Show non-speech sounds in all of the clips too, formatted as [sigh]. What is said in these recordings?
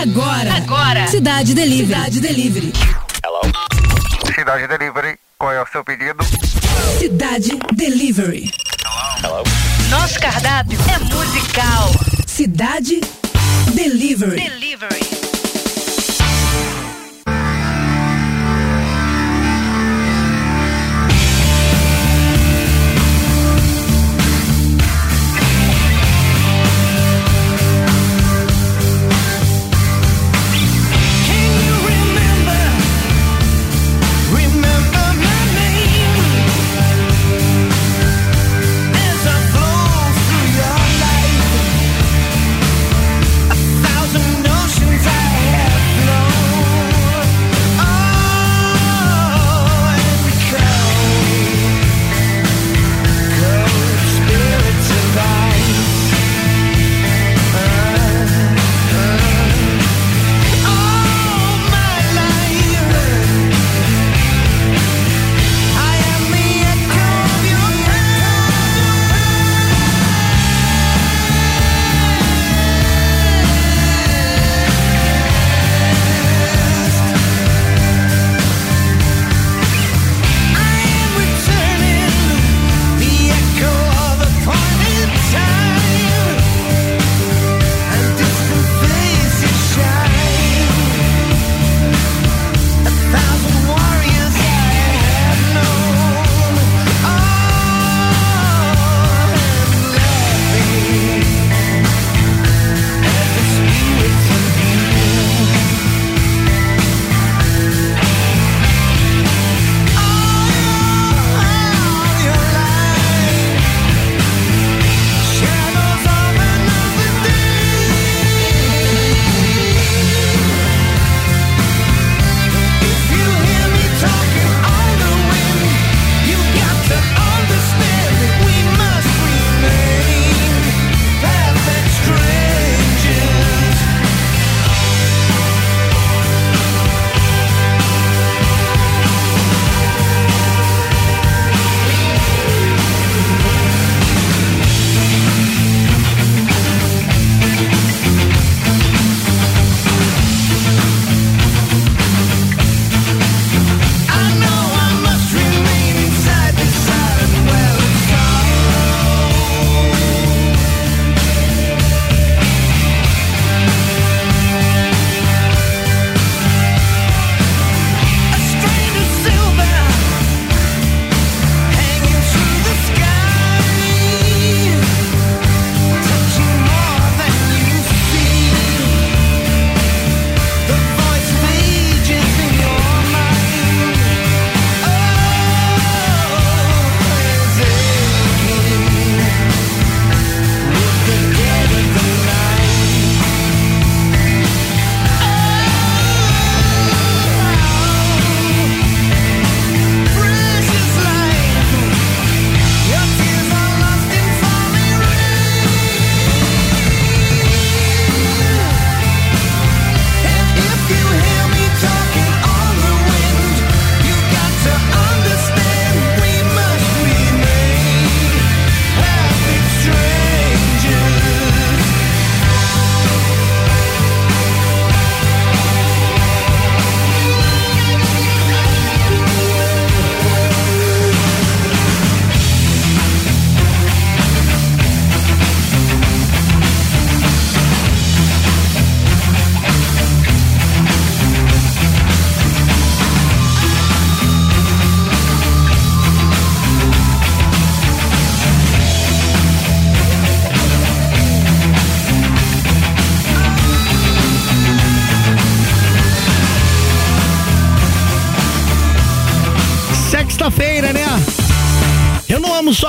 Agora. Agora. Cidade Delivery. Cidade Delivery. Hello? Cidade Delivery, qual é o seu pedido? Cidade Delivery. Hello? Nosso cardápio é musical. Cidade Delivery. Delivery.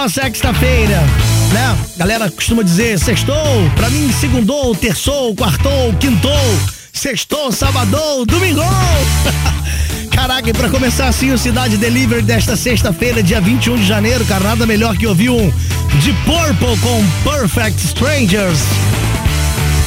Sexta-feira, né? Galera costuma dizer sextou, pra mim segundou, terçou, quartou, quintou, sextou, sabadou, domingou. [laughs] Caraca, e pra começar assim o Cidade Delivery desta sexta-feira, dia 21 de janeiro, cara, nada melhor que ouvir um de Purple com Perfect Strangers.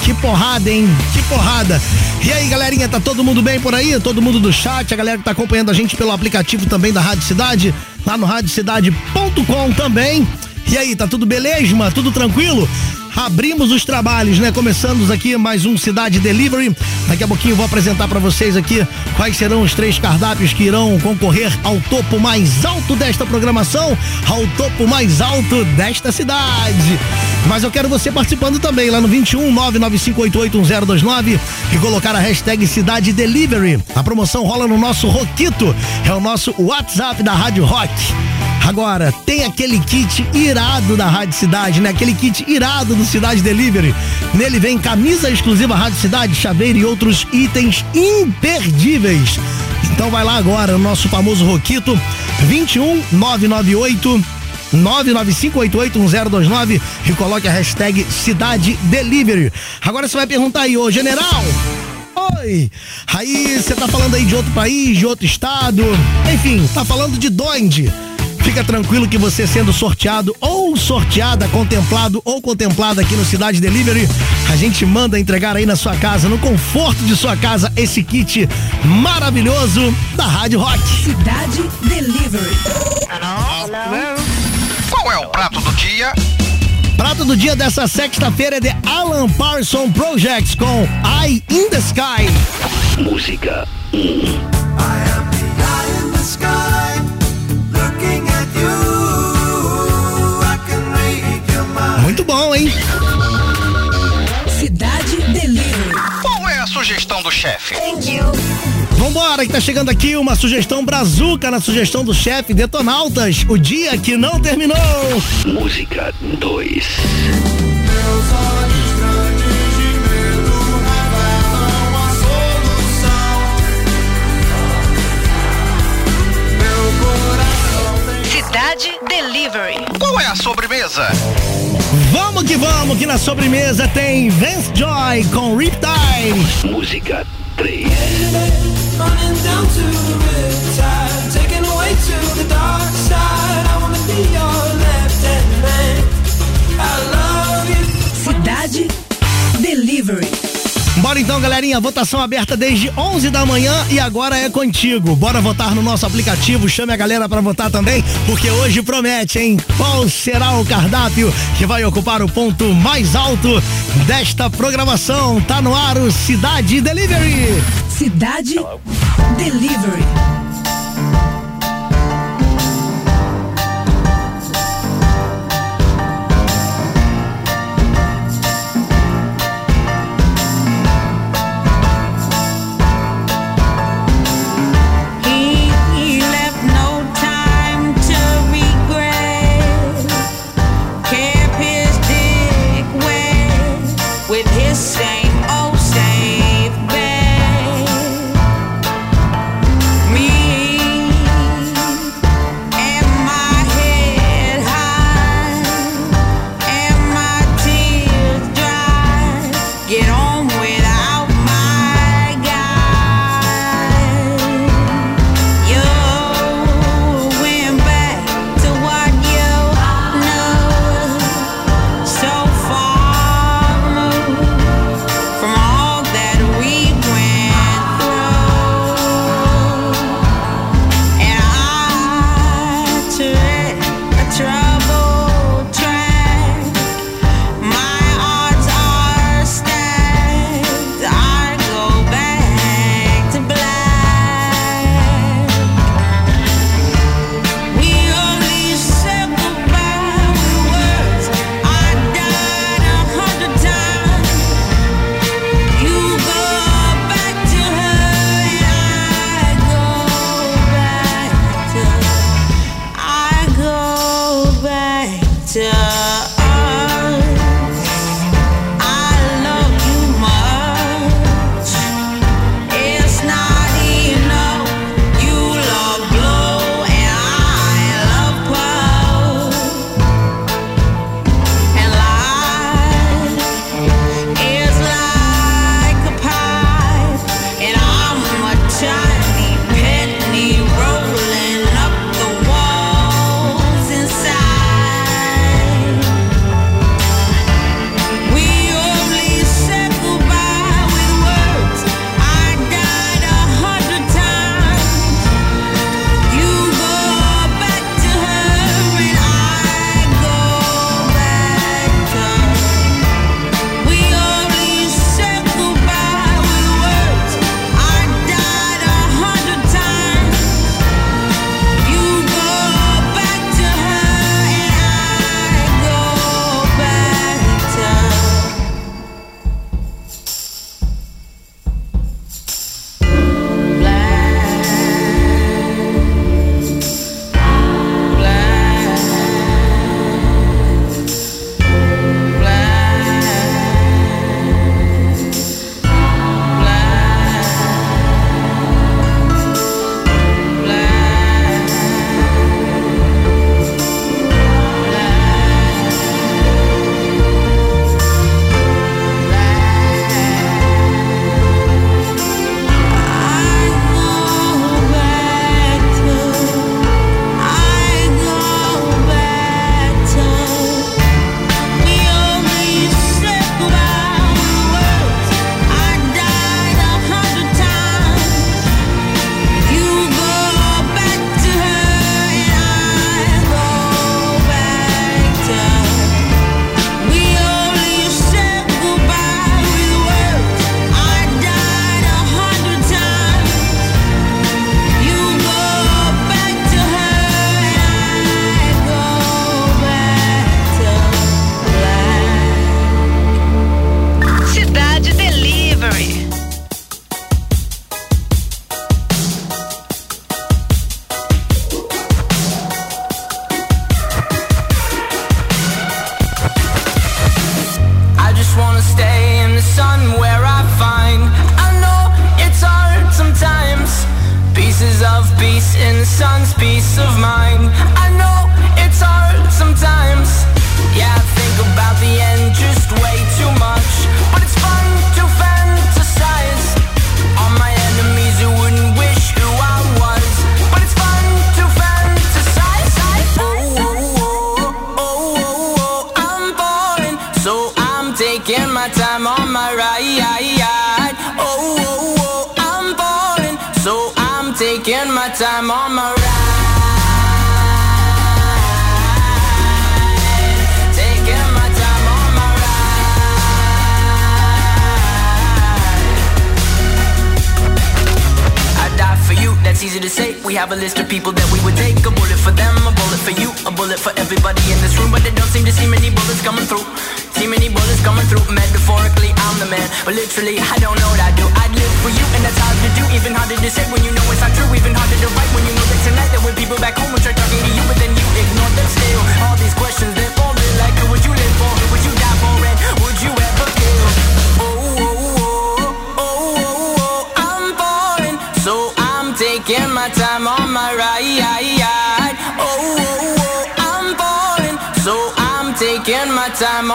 Que porrada, hein? Que porrada. E aí, galerinha, tá todo mundo bem por aí? Todo mundo do chat, a galera que tá acompanhando a gente pelo aplicativo também da Rádio Cidade, lá no radiocidade.com também. E aí, tá tudo beleza? Tudo tranquilo? abrimos os trabalhos, né? Começando aqui mais um Cidade Delivery. Daqui a pouquinho vou apresentar para vocês aqui quais serão os três cardápios que irão concorrer ao topo mais alto desta programação, ao topo mais alto desta cidade. Mas eu quero você participando também lá no 21 995881029 e colocar a hashtag Cidade Delivery. A promoção rola no nosso Roquito, é o nosso WhatsApp da Rádio Rock. Agora, tem aquele kit irado da Rádio Cidade, né? Aquele kit irado do Cidade Delivery. Nele vem camisa exclusiva Rádio Cidade, chaveiro e outros itens imperdíveis. Então vai lá agora, o nosso famoso Roquito 21 998 995881029 e coloque a hashtag Cidade Delivery. Agora você vai perguntar aí, ô general, Oi! Aí você tá falando aí de outro país, de outro estado, enfim, tá falando de onde? Fica tranquilo que você sendo sorteado ou sorteada, contemplado ou contemplada aqui no Cidade Delivery, a gente manda entregar aí na sua casa, no conforto de sua casa, esse kit maravilhoso da Rádio Rock. Cidade Delivery. Hello? Hello? Qual é o prato do dia? Prato do dia dessa sexta-feira é de Alan Parson Projects com Eye in the Sky. Música. Muito bom, hein? Cidade Delivery. Qual é a sugestão do chefe? Vambora, que tá chegando aqui uma sugestão brazuca na sugestão do chefe Detonautas, o dia que não terminou. Música 2. Cidade Delivery. Qual é a sobremesa? Vamos que vamos, que na sobremesa tem Vance Joy com Riptide. Música 3. Running down to the riptide, taken away to the dark side. I wanna be your Bora então, galerinha, votação aberta desde 11 da manhã e agora é contigo. Bora votar no nosso aplicativo, chame a galera pra votar também, porque hoje promete, hein? Qual será o cardápio que vai ocupar o ponto mais alto desta programação? Tá no ar o Cidade Delivery. Cidade Delivery. To say when you know it's not true. Even harder to write when you know that tonight there were people back home who tried talking to you, but then you ignore them still. All these questions, they're falling like who would you live for? Who would you die for? And would you ever kill? Oh, oh, oh, oh, oh, oh, I'm falling. So I'm taking my time on my ride. Oh, oh, oh, I'm falling. So I'm taking my time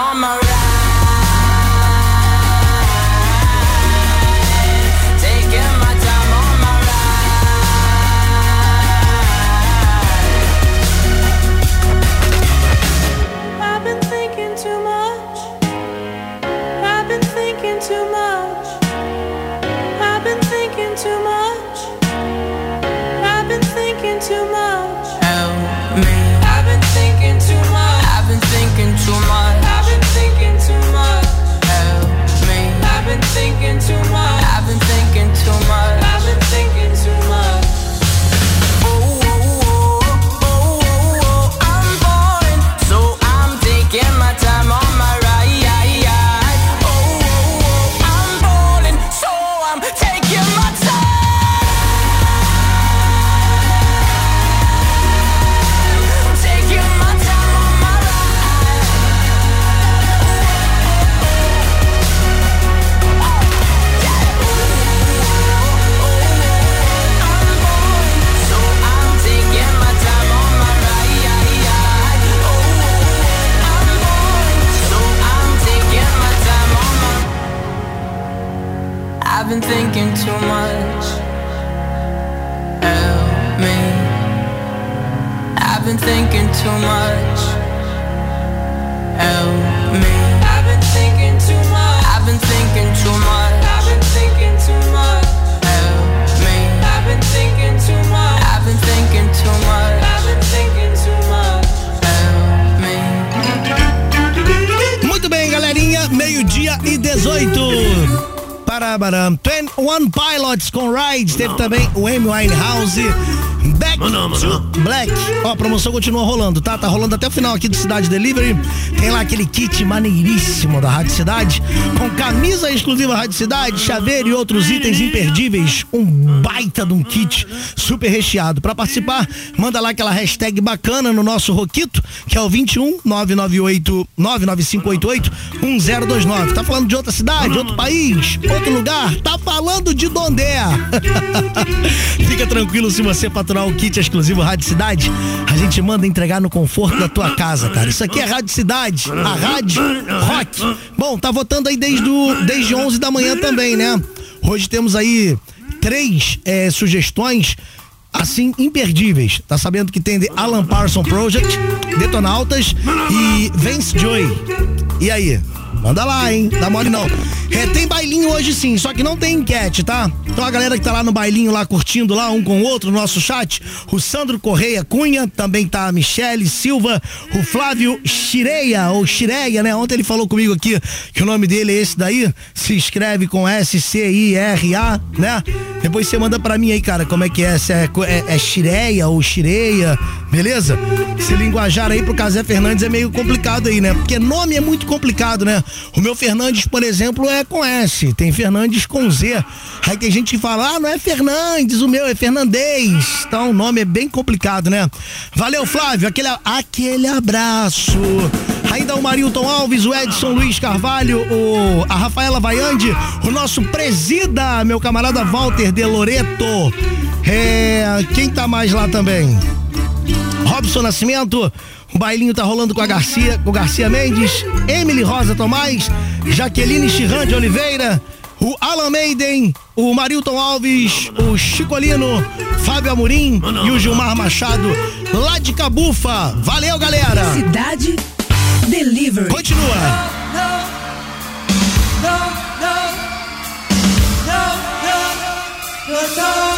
been thinking too much. Help me. I've been thinking too much. I've been thinking too much. I've been thinking too much. Help me. I've been thinking too much. I've been thinking too much. I've been thinking too much. Help me. Muito bem, galerinha, meio-dia e 18. Parabaram. 21 Pilots com Rides. Teve também o Amy Winehouse. Back to Black. Ó, a promoção continua rolando, tá? Tá rolando até o final aqui do Cidade Delivery. Tem lá aquele kit maneiríssimo da Rádio Cidade, com camisa exclusiva Rádio Cidade, chaveiro e outros itens imperdíveis. Um baita de um kit super recheado. Pra participar, manda lá aquela hashtag bacana no nosso Roquito, que é o 21 998 99588 1029. Tá falando de outra cidade, outro país, outro lugar? Tá falando de Dondé. [laughs] Fica tranquilo se você patrocinar o kit exclusivo Rádio Cidade, a gente manda entregar no conforto da tua casa, cara. Isso aqui é Rádio Cidade, a rádio rock. Bom, tá votando aí desde, o, desde 11 da manhã também, né? Hoje temos aí três eh, sugestões assim imperdíveis. Tá sabendo que tem The Alan Parson Project, Detonautas e Vance Joy. E aí? Manda lá, hein? Dá mole não. É, tem bailinho hoje sim, só que não tem enquete, tá? Então a galera que tá lá no bailinho, lá curtindo lá um com o outro no nosso chat, o Sandro Correia Cunha, também tá a Michele Silva, o Flávio Chireia, ou Chireia, né? Ontem ele falou comigo aqui que o nome dele é esse daí, se escreve com S-C-I-R-A, né? Depois você manda pra mim aí, cara, como é que é, se é, é, é Chireia ou Chireia, beleza? Esse linguajar aí pro Casé Fernandes é meio complicado aí, né? Porque nome é muito complicado, né? O meu Fernandes, por exemplo, é com S, tem Fernandes com Z. Aí tem gente que fala, ah, não é Fernandes, o meu é Fernandez. Então o nome é bem complicado, né? Valeu, Flávio, aquele, aquele abraço. Ainda o Marilton Alves, o Edson Luiz Carvalho, o, a Rafaela Vaiande, o nosso presida, meu camarada Walter de Loreto. É, quem tá mais lá também? Robson Nascimento, o bailinho tá rolando com a Garcia, com Garcia Mendes, Emily Rosa Tomás, Jaqueline Chirran de Oliveira, o Alan Maiden, o Marilton Alves, o Chicolino, Fábio Amorim e o Gilmar Machado, lá de Cabufa. Valeu, galera! Cidade Delivery. Continua! Can't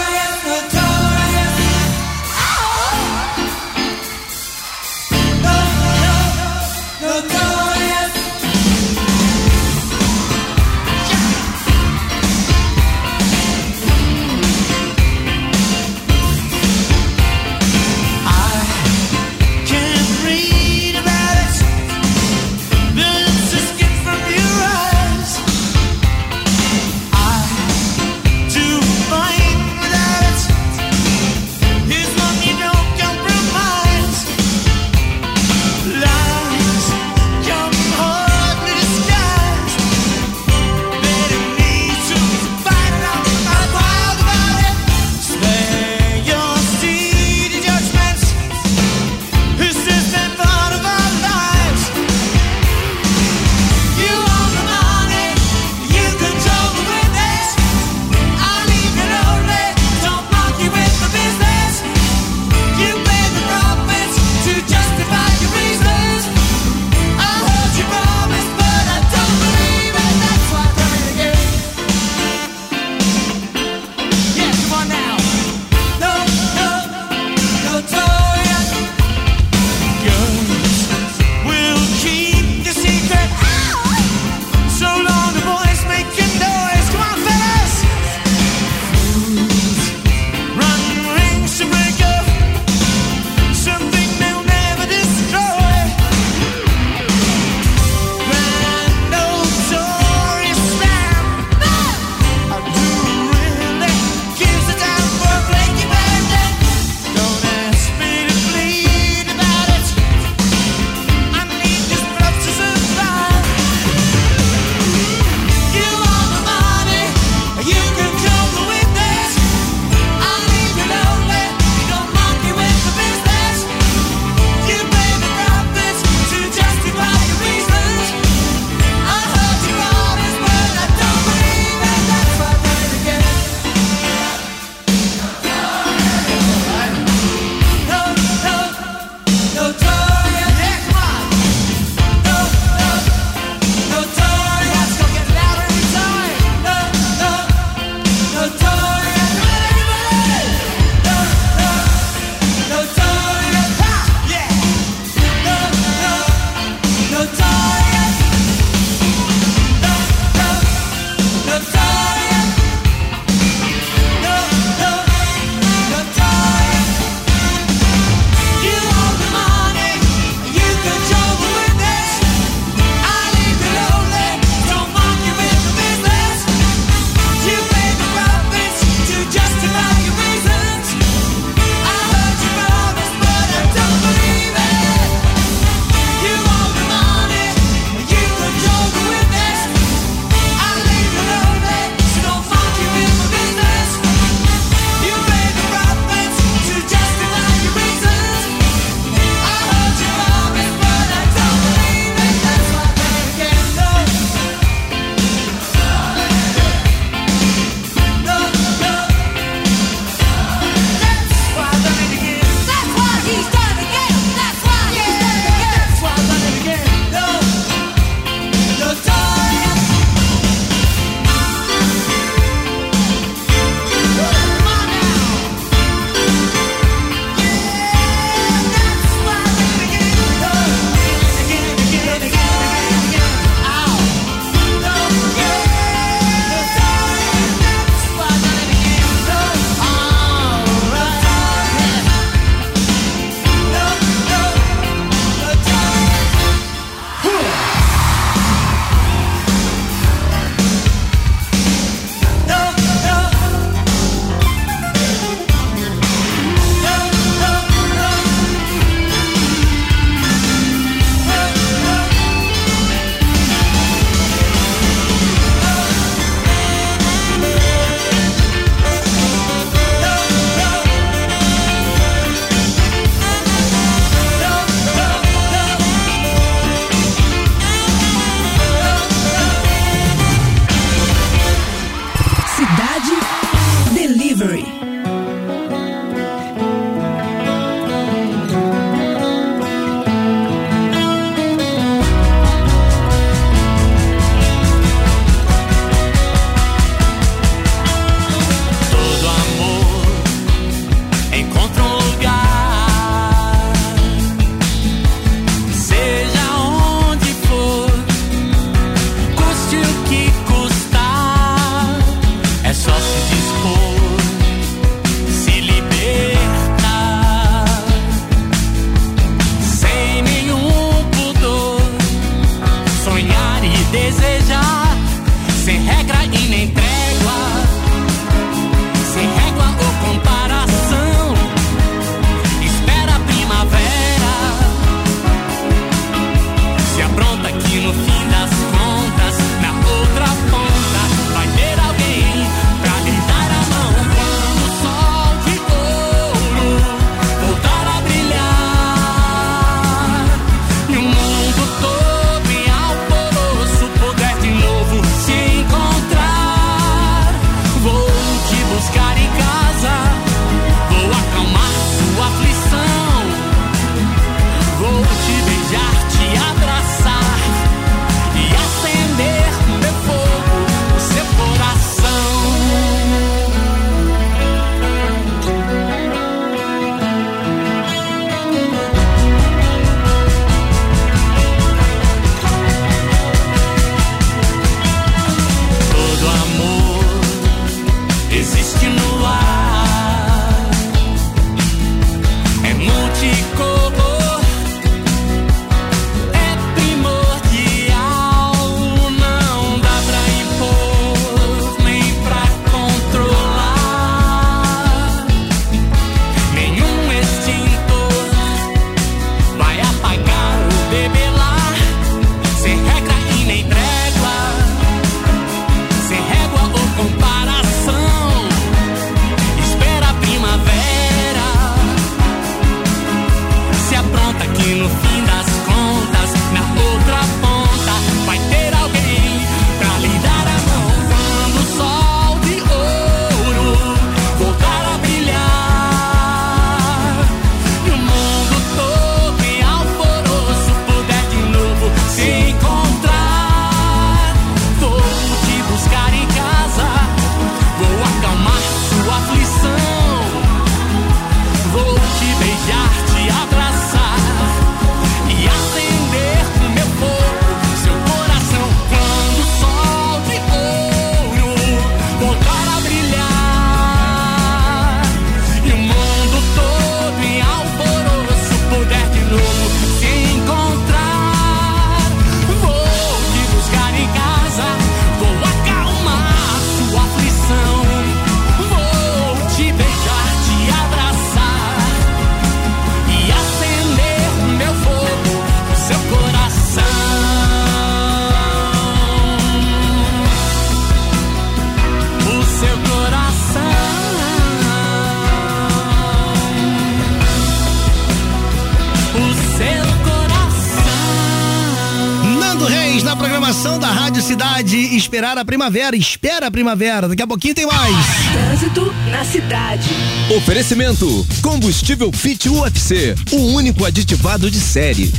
mais na programação da Rádio Cidade. Esperar a primavera, espera a primavera. Daqui a pouquinho tem mais. Trânsito na cidade. Oferecimento: Combustível Fit UFC, o único aditivado de série.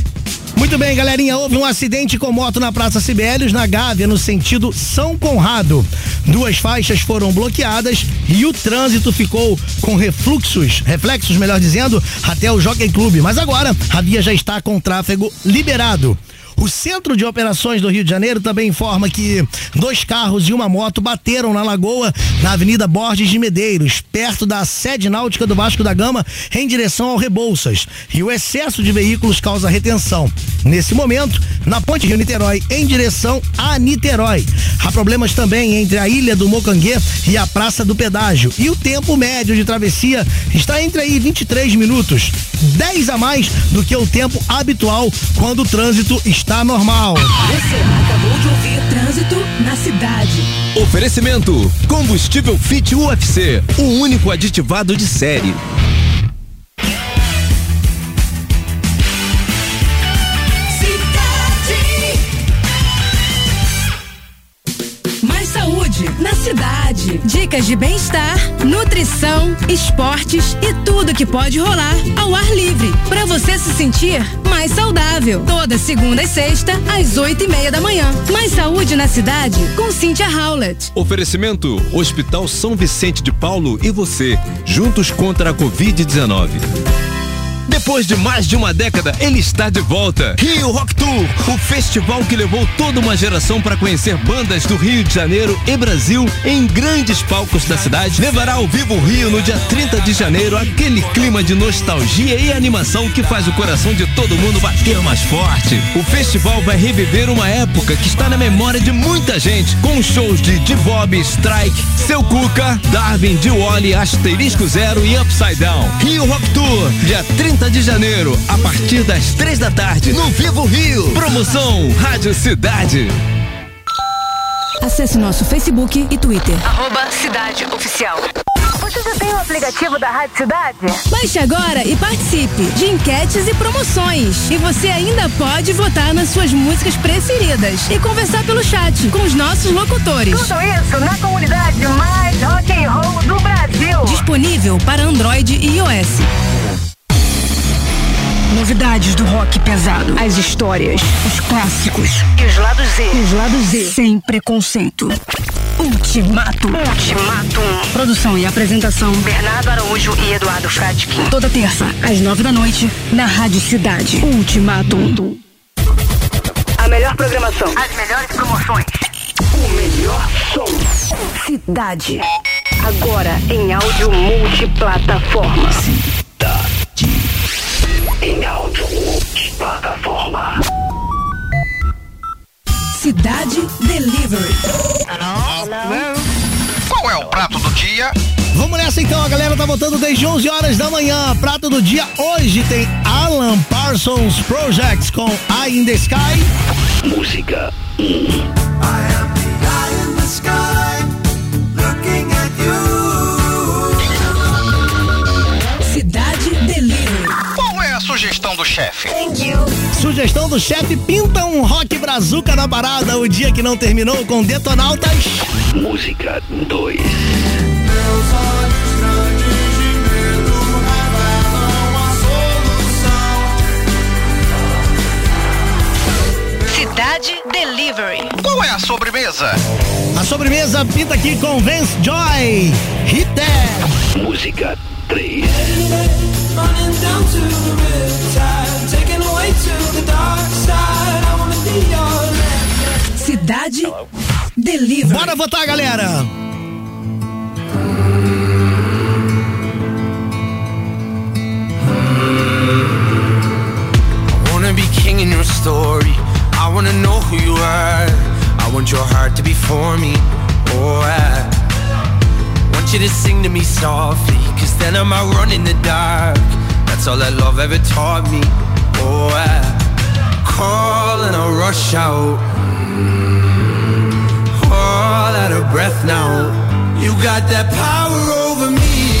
Muito bem, galerinha. Houve um acidente com moto na Praça Sibelius, na Gávea, no sentido São Conrado. Duas faixas foram bloqueadas e o trânsito ficou com refluxos, reflexos, melhor dizendo, até o Jockey Clube. Mas agora a via já está com tráfego liberado. O Centro de Operações do Rio de Janeiro também informa que dois carros e uma moto bateram na lagoa na Avenida Borges de Medeiros, perto da sede náutica do Vasco da Gama, em direção ao Rebouças. E o excesso de veículos causa retenção. Nesse momento, na Ponte Rio Niterói, em direção a Niterói. Há problemas também entre a Ilha do Mocanguê e a Praça do Pedágio. E o tempo médio de travessia está entre aí 23 minutos, 10 a mais do que o tempo habitual quando o trânsito está normal. Você acabou de ouvir Trânsito na cidade. Oferecimento: Combustível Fit UFC, o único aditivado de série. Cidade. Dicas de bem-estar, nutrição, esportes e tudo que pode rolar ao ar livre. Para você se sentir mais saudável. Toda segunda e sexta, às oito e meia da manhã. Mais saúde na cidade com Cynthia Howlett. Oferecimento: Hospital São Vicente de Paulo e você, juntos contra a Covid-19. Depois de mais de uma década, ele está de volta. Rio Rock Tour, o festival que levou toda uma geração para conhecer bandas do Rio de Janeiro e Brasil em grandes palcos da cidade, levará ao Vivo Rio no dia 30 de janeiro aquele clima de nostalgia e animação que faz o coração de todo mundo bater mais forte. O festival vai reviver uma época que está na memória de muita gente, com shows de D-Bob, Strike, Seu Cuca, Darwin, Diwali, Asterisco Zero e Upside Down. Rio Rock Tour, dia 30 de janeiro, a partir das três da tarde, no Vivo Rio. Promoção Rádio Cidade. Acesse nosso Facebook e Twitter. Arroba Cidade Oficial. Você já tem o aplicativo da Rádio Cidade? Baixe agora e participe de enquetes e promoções. E você ainda pode votar nas suas músicas preferidas e conversar pelo chat com os nossos locutores. Tudo isso na comunidade mais rock and roll do Brasil. Disponível para Android e iOS. Novidades do rock pesado. As histórias, os clássicos. E os lados Z. Os lados Z. Sem preconceito. Ultimato. Ultimatum. Produção e apresentação. Bernardo Araújo e Eduardo Fradkin. Toda terça, às nove da noite, na Rádio Cidade. Ultimato. A melhor programação. As melhores promoções. O melhor som. Cidade. Agora em áudio multiplataforma. Em áudio multiplataforma. Cidade Delivery. Qual é o prato do dia? Vamos nessa então, a galera tá votando desde 11 horas da manhã. Prato do dia hoje tem Alan Parsons Projects com Eye in the Sky. Música Cidade Sugestão do chefe pinta um rock brazuca na parada o dia que não terminou com detonautas. Música 2. Cidade Delivery. Qual é a sobremesa? A sobremesa pinta aqui com Vance Joy. Hit that. Música 3. Cidade Delivery. Bora votar, galera. wanna be king in your story. I wanna know who you are. I want your heart to be for me. Oh, I want you to sing to me softly. Cause then I might run in the dark. That's all that love ever taught me. Oh, I call and I rush out. All out of breath now. You got that power over me.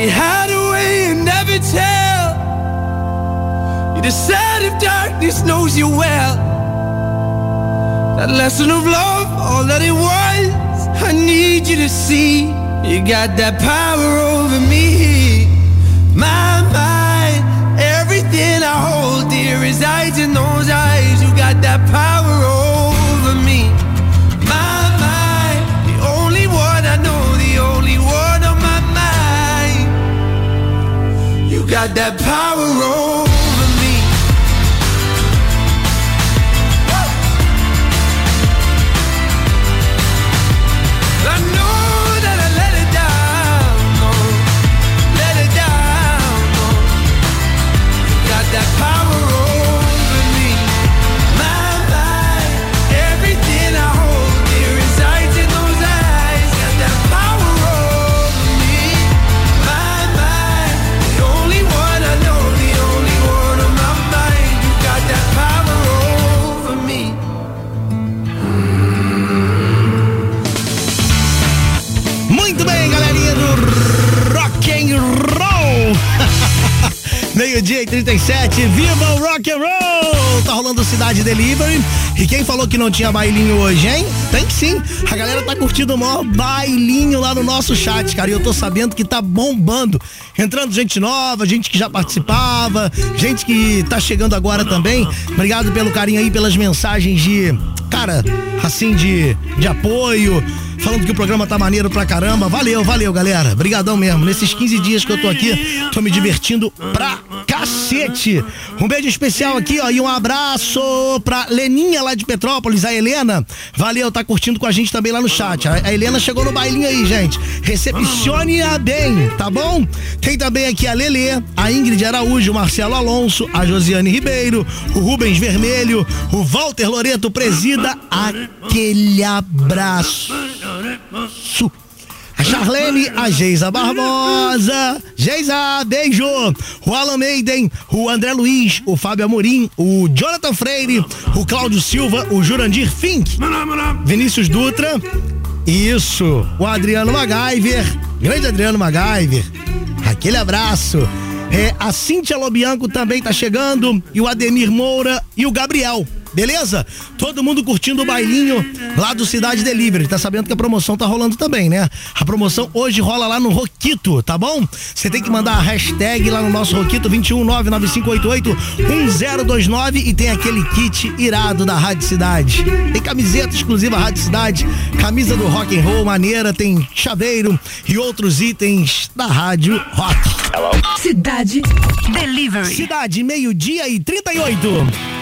we had a way and never tell. You decide if darkness knows you well. That lesson of love, all that it was. I need you to see. You got that power over me. My mind, everything I hold dear resides in those eyes. You got that power over got that power over Cidade Delivery. E quem falou que não tinha bailinho hoje, hein? Tem sim. A galera tá curtindo o maior bailinho lá no nosso chat, cara. E eu tô sabendo que tá bombando. Entrando gente nova, gente que já participava, gente que tá chegando agora também. Obrigado pelo carinho aí, pelas mensagens de, cara, assim, de, de apoio falando que o programa tá maneiro pra caramba. Valeu, valeu, galera. Brigadão mesmo. Nesses 15 dias que eu tô aqui, tô me divertindo pra cacete. Um beijo especial aqui, ó, e um abraço pra Leninha lá de Petrópolis, a Helena. Valeu, tá curtindo com a gente também lá no chat. A, Helena chegou no bailinho aí, gente. Recepcione-a bem, tá bom? Tem também aqui a Lelê, a Ingrid Araújo, o Marcelo Alonso, a Josiane Ribeiro, o Rubens Vermelho, o Walter Loreto presida. Aquele abraço. A Charlene, a Geisa Barbosa. Geisa, beijo. O Alan Maiden, o André Luiz, o Fábio Amorim, o Jonathan Freire, o Cláudio Silva, o Jurandir Fink, Vinícius Dutra. Isso, o Adriano MacGyver, grande Adriano MacGyver. Aquele abraço. É, a Cíntia Lobianco também tá chegando, e o Ademir Moura e o Gabriel. Beleza? Todo mundo curtindo o bailinho lá do Cidade Delivery. Tá sabendo que a promoção tá rolando também, né? A promoção hoje rola lá no Roquito, tá bom? Você tem que mandar a hashtag lá no nosso Roquito 21995881029 e tem aquele kit irado da Rádio Cidade. Tem camiseta exclusiva Rádio Cidade, camisa do rock and roll maneira, tem chaveiro e outros itens da Rádio Rock. Cidade Delivery. Cidade, meio-dia e 38.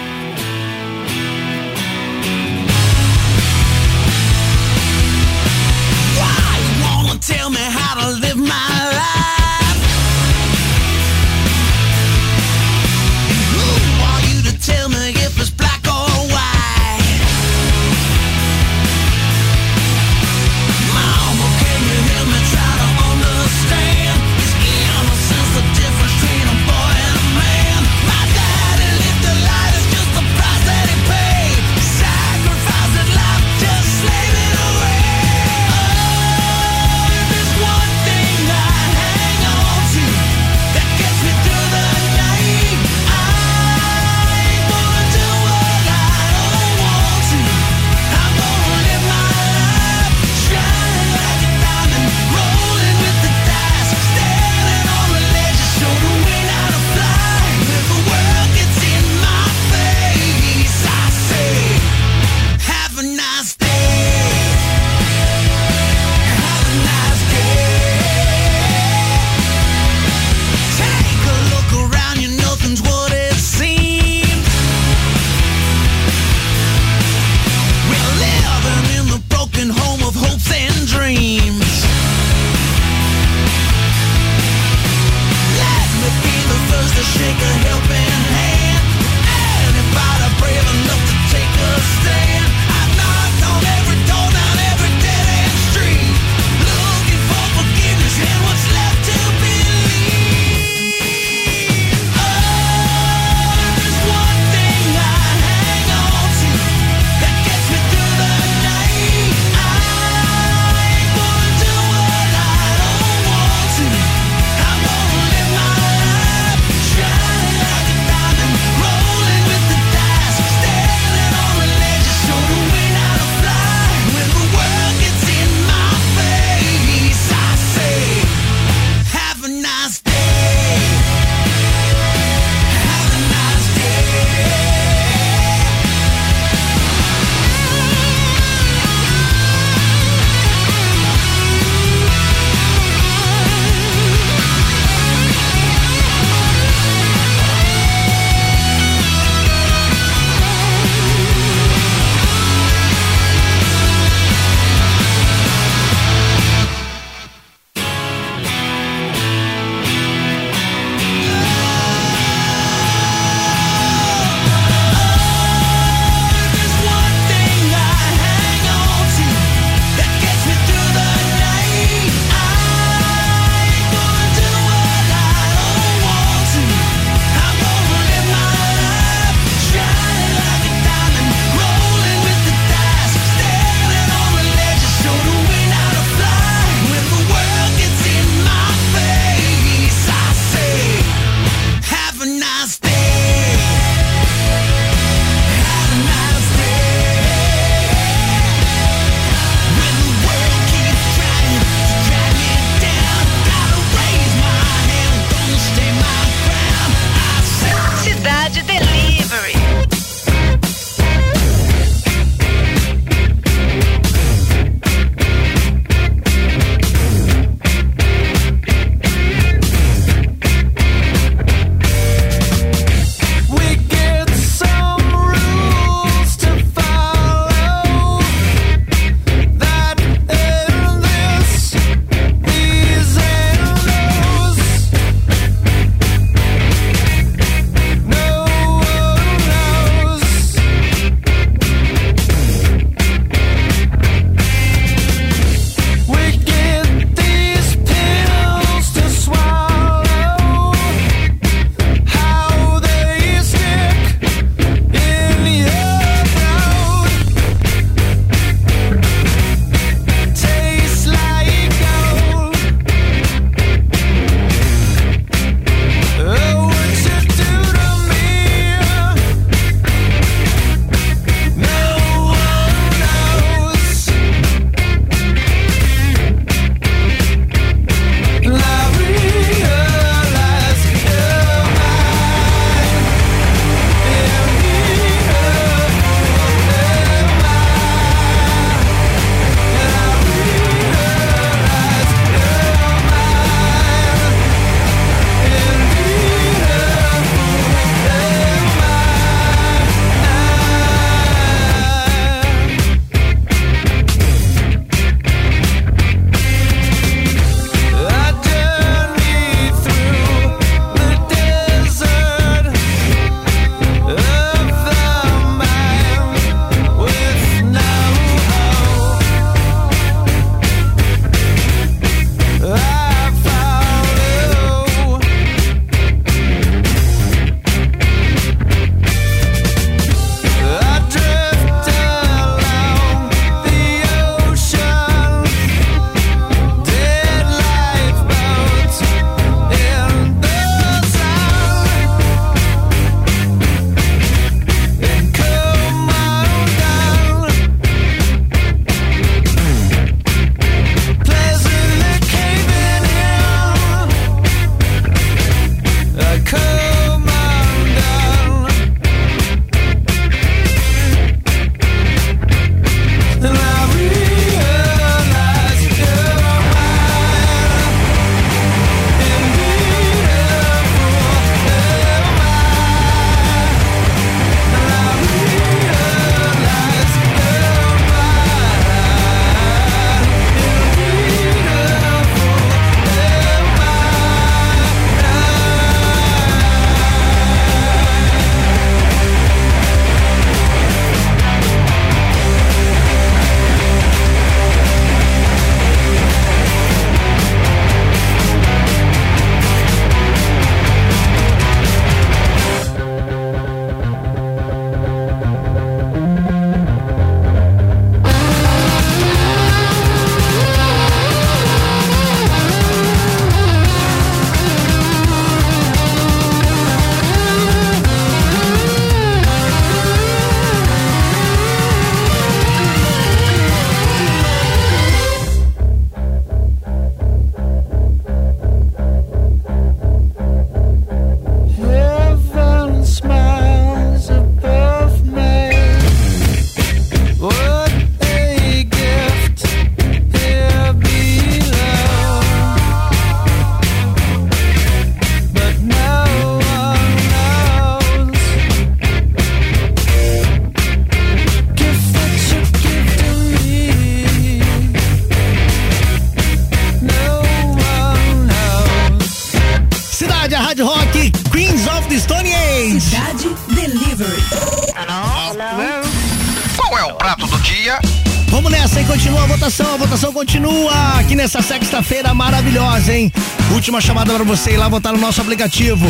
Última chamada para você ir lá votar no nosso aplicativo.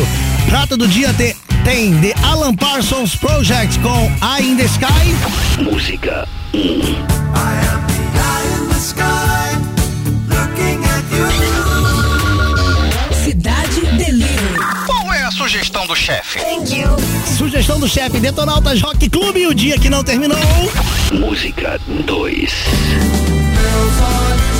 Prato do dia te- tem The Alan Parsons Project com Eye in the Sky. Música Cidade Delivery. Qual é a sugestão do chefe? Sugestão do chefe Detonautas Rock Clube, o dia que não terminou. Música 2. Cidade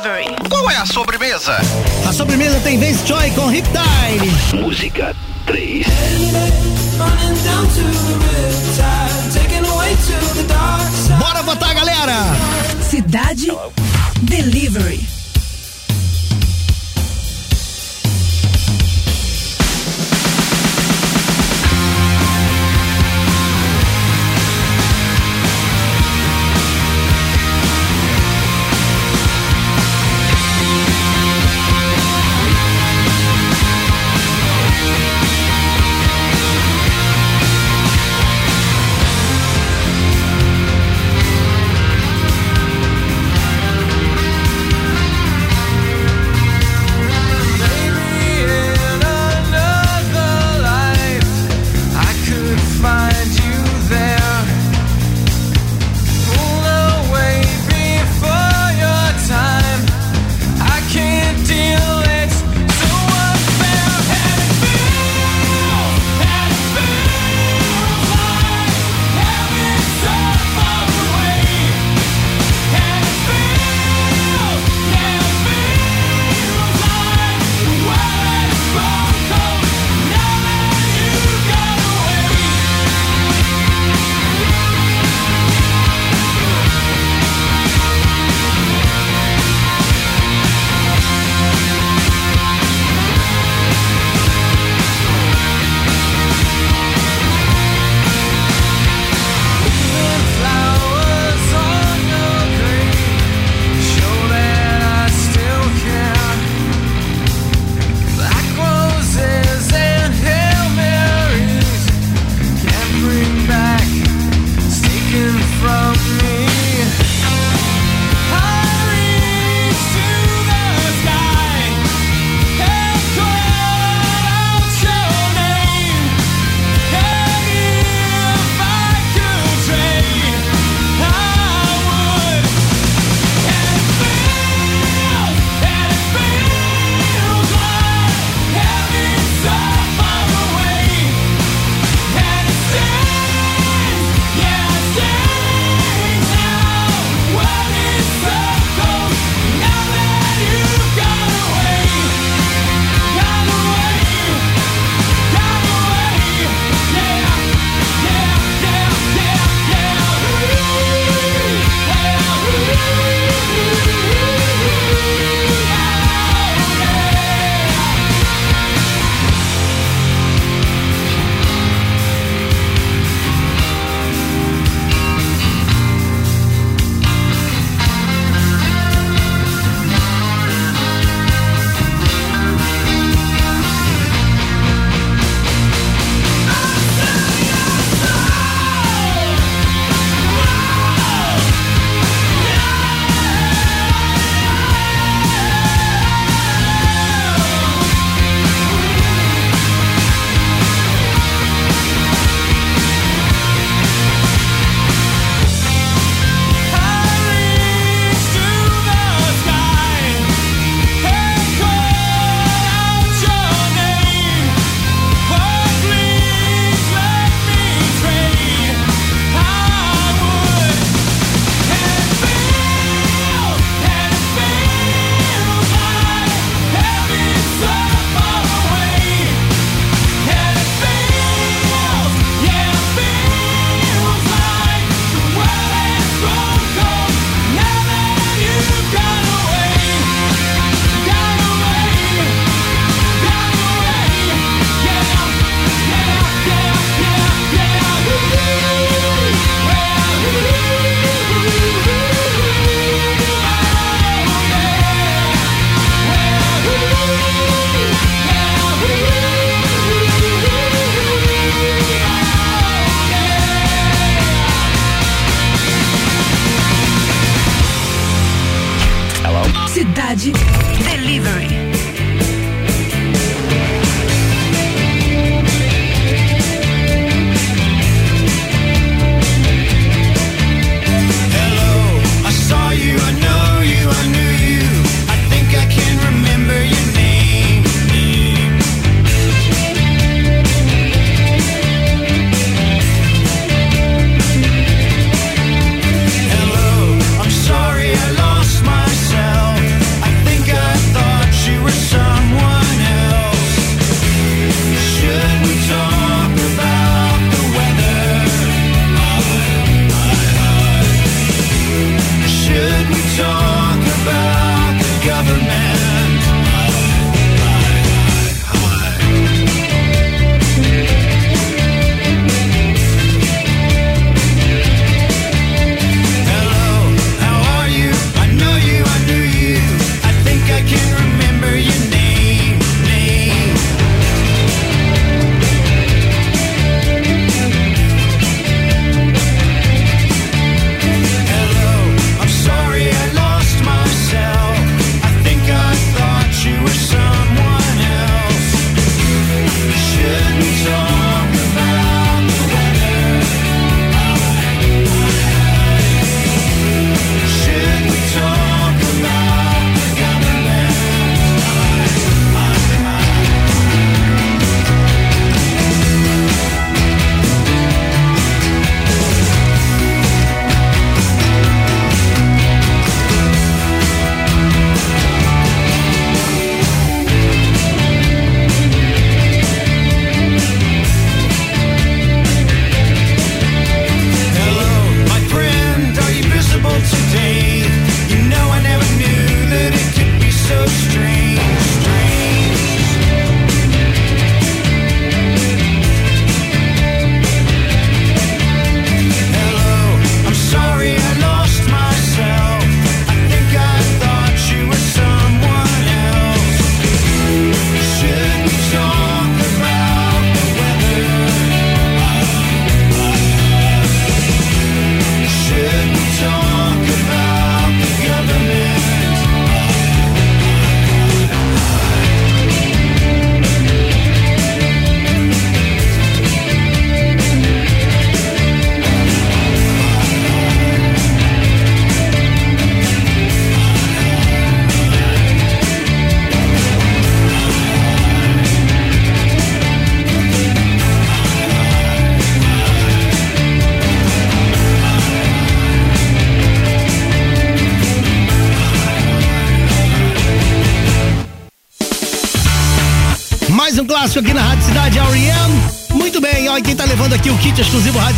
Delivery. Qual é a sobremesa? A sobremesa tem Vince Choi com Riptide. Música 3. Bora votar, galera! Cidade Delivery.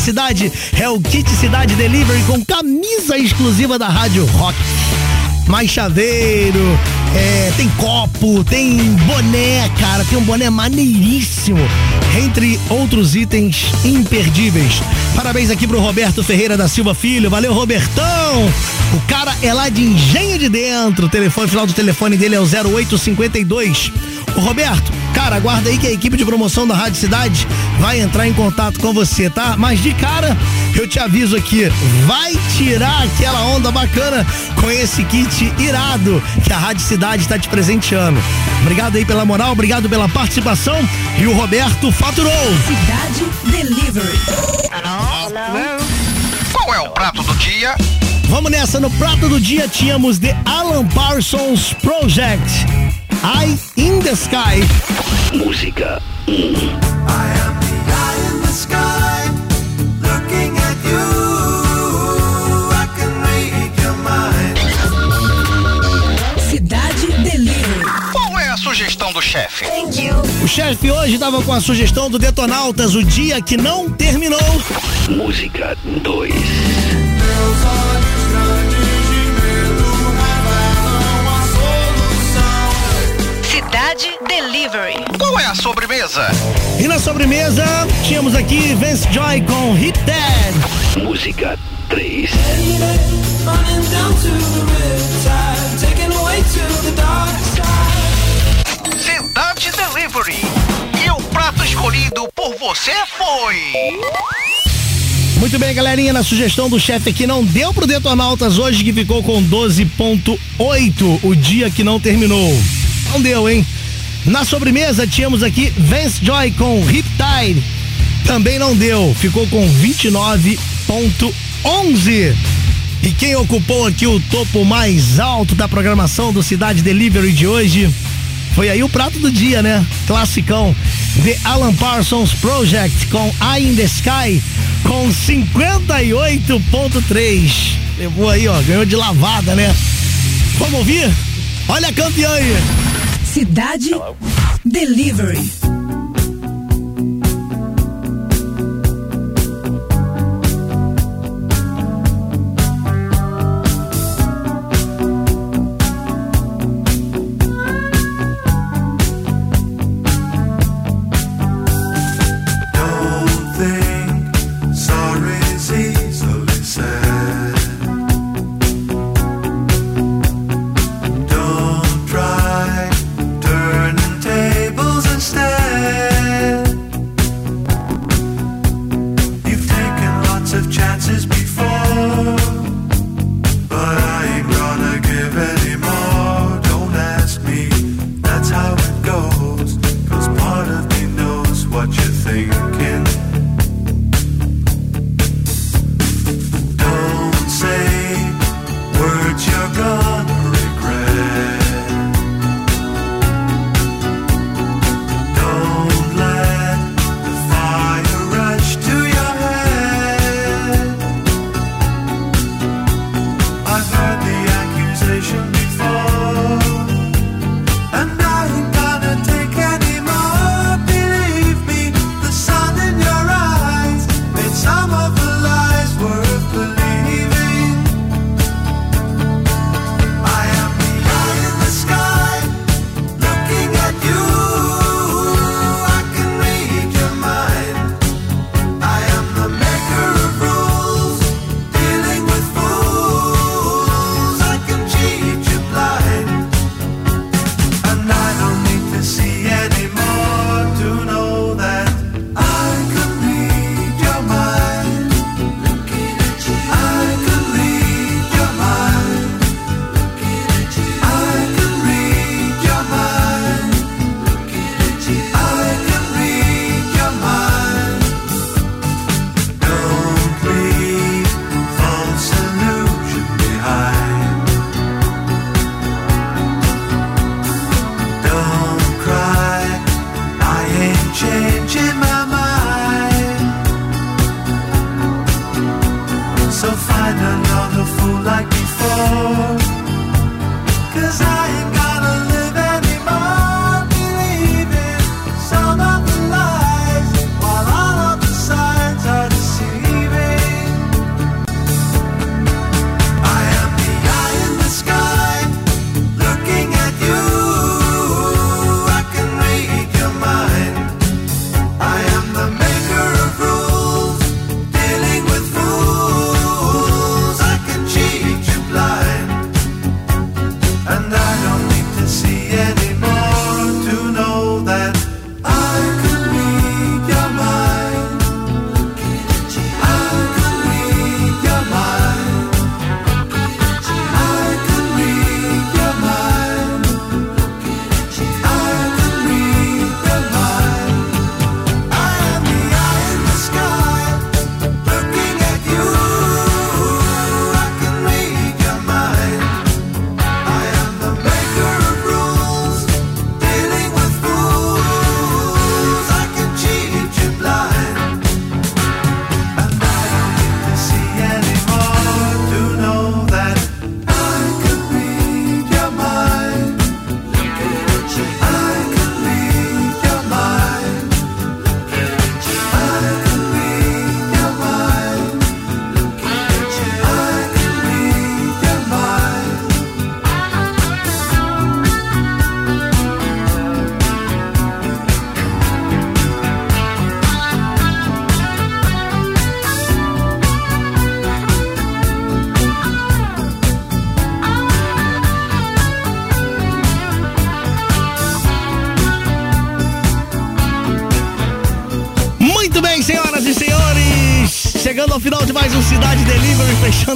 Cidade o Kit Cidade Delivery com camisa exclusiva da Rádio Rock. Mais chaveiro, é, tem copo, tem boné, cara, tem um boné maneiríssimo, entre outros itens imperdíveis. Parabéns aqui pro Roberto Ferreira da Silva Filho, valeu Robertão! O cara é lá de Engenho de Dentro, o telefone, o final do telefone dele é o 0852. Ô Roberto, cara, aguarda aí que a equipe de promoção da Rádio Cidade vai entrar em contato com você, tá? Mas de cara, eu te aviso aqui, vai tirar aquela onda bacana com esse kit irado que a Rádio Cidade está te presenteando. Obrigado aí pela moral, obrigado pela participação e o Roberto faturou. Cidade Delivery. Qual é o prato do dia? Vamos nessa, no prato do dia tínhamos The Alan Parsons Project. Eye in the Sky. Música 1. in the sky, looking at you. I can read your mind. Cidade Delivery. Qual é a sugestão do chefe? O chefe hoje dava com a sugestão do Detonautas, o dia que não terminou. Música 2. Meus olhos Cidade Delivery. Qual é a sobremesa? E na sobremesa tínhamos aqui Vance Joy com Hit Dead. Música 3. Running down to the riptide, taken away to the dark side. Cidade Delivery. E o prato escolhido por você foi. Muito bem, galerinha, na sugestão do chefe aqui não deu pro Detonautas hoje que ficou com 12.8 o dia que não terminou. Não deu, hein? Na sobremesa tínhamos aqui Vance Joy com Riptide. Também não deu, ficou com 29.11. E quem ocupou aqui o topo mais alto da programação do Cidade Delivery de hoje foi aí o prato do dia, né? Classicão. The Alan Parsons Project com Eye in the Sky com 58.3. Levou aí, ó, ganhou de lavada, né? Vamos ouvir? Olha a campeã aí. Cidade Delivery.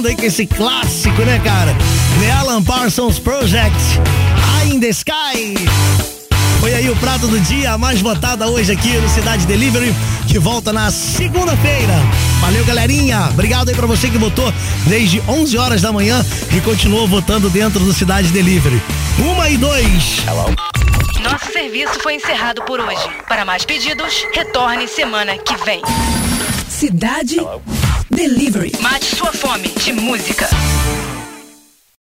Aí com esse clássico, né, cara? The Alan Parsons Project, Eye in the Sky. Foi aí o prato do dia, a mais votada hoje aqui no Cidade Delivery, que volta na segunda-feira. Valeu, galerinha. Obrigado aí pra você que votou desde 11 horas da manhã e continuou votando dentro do Cidade Delivery. Uma e dois. Nosso serviço foi encerrado por hoje. Para mais pedidos, retorne semana que vem. Cidade Delivery. Mate sua fome de música.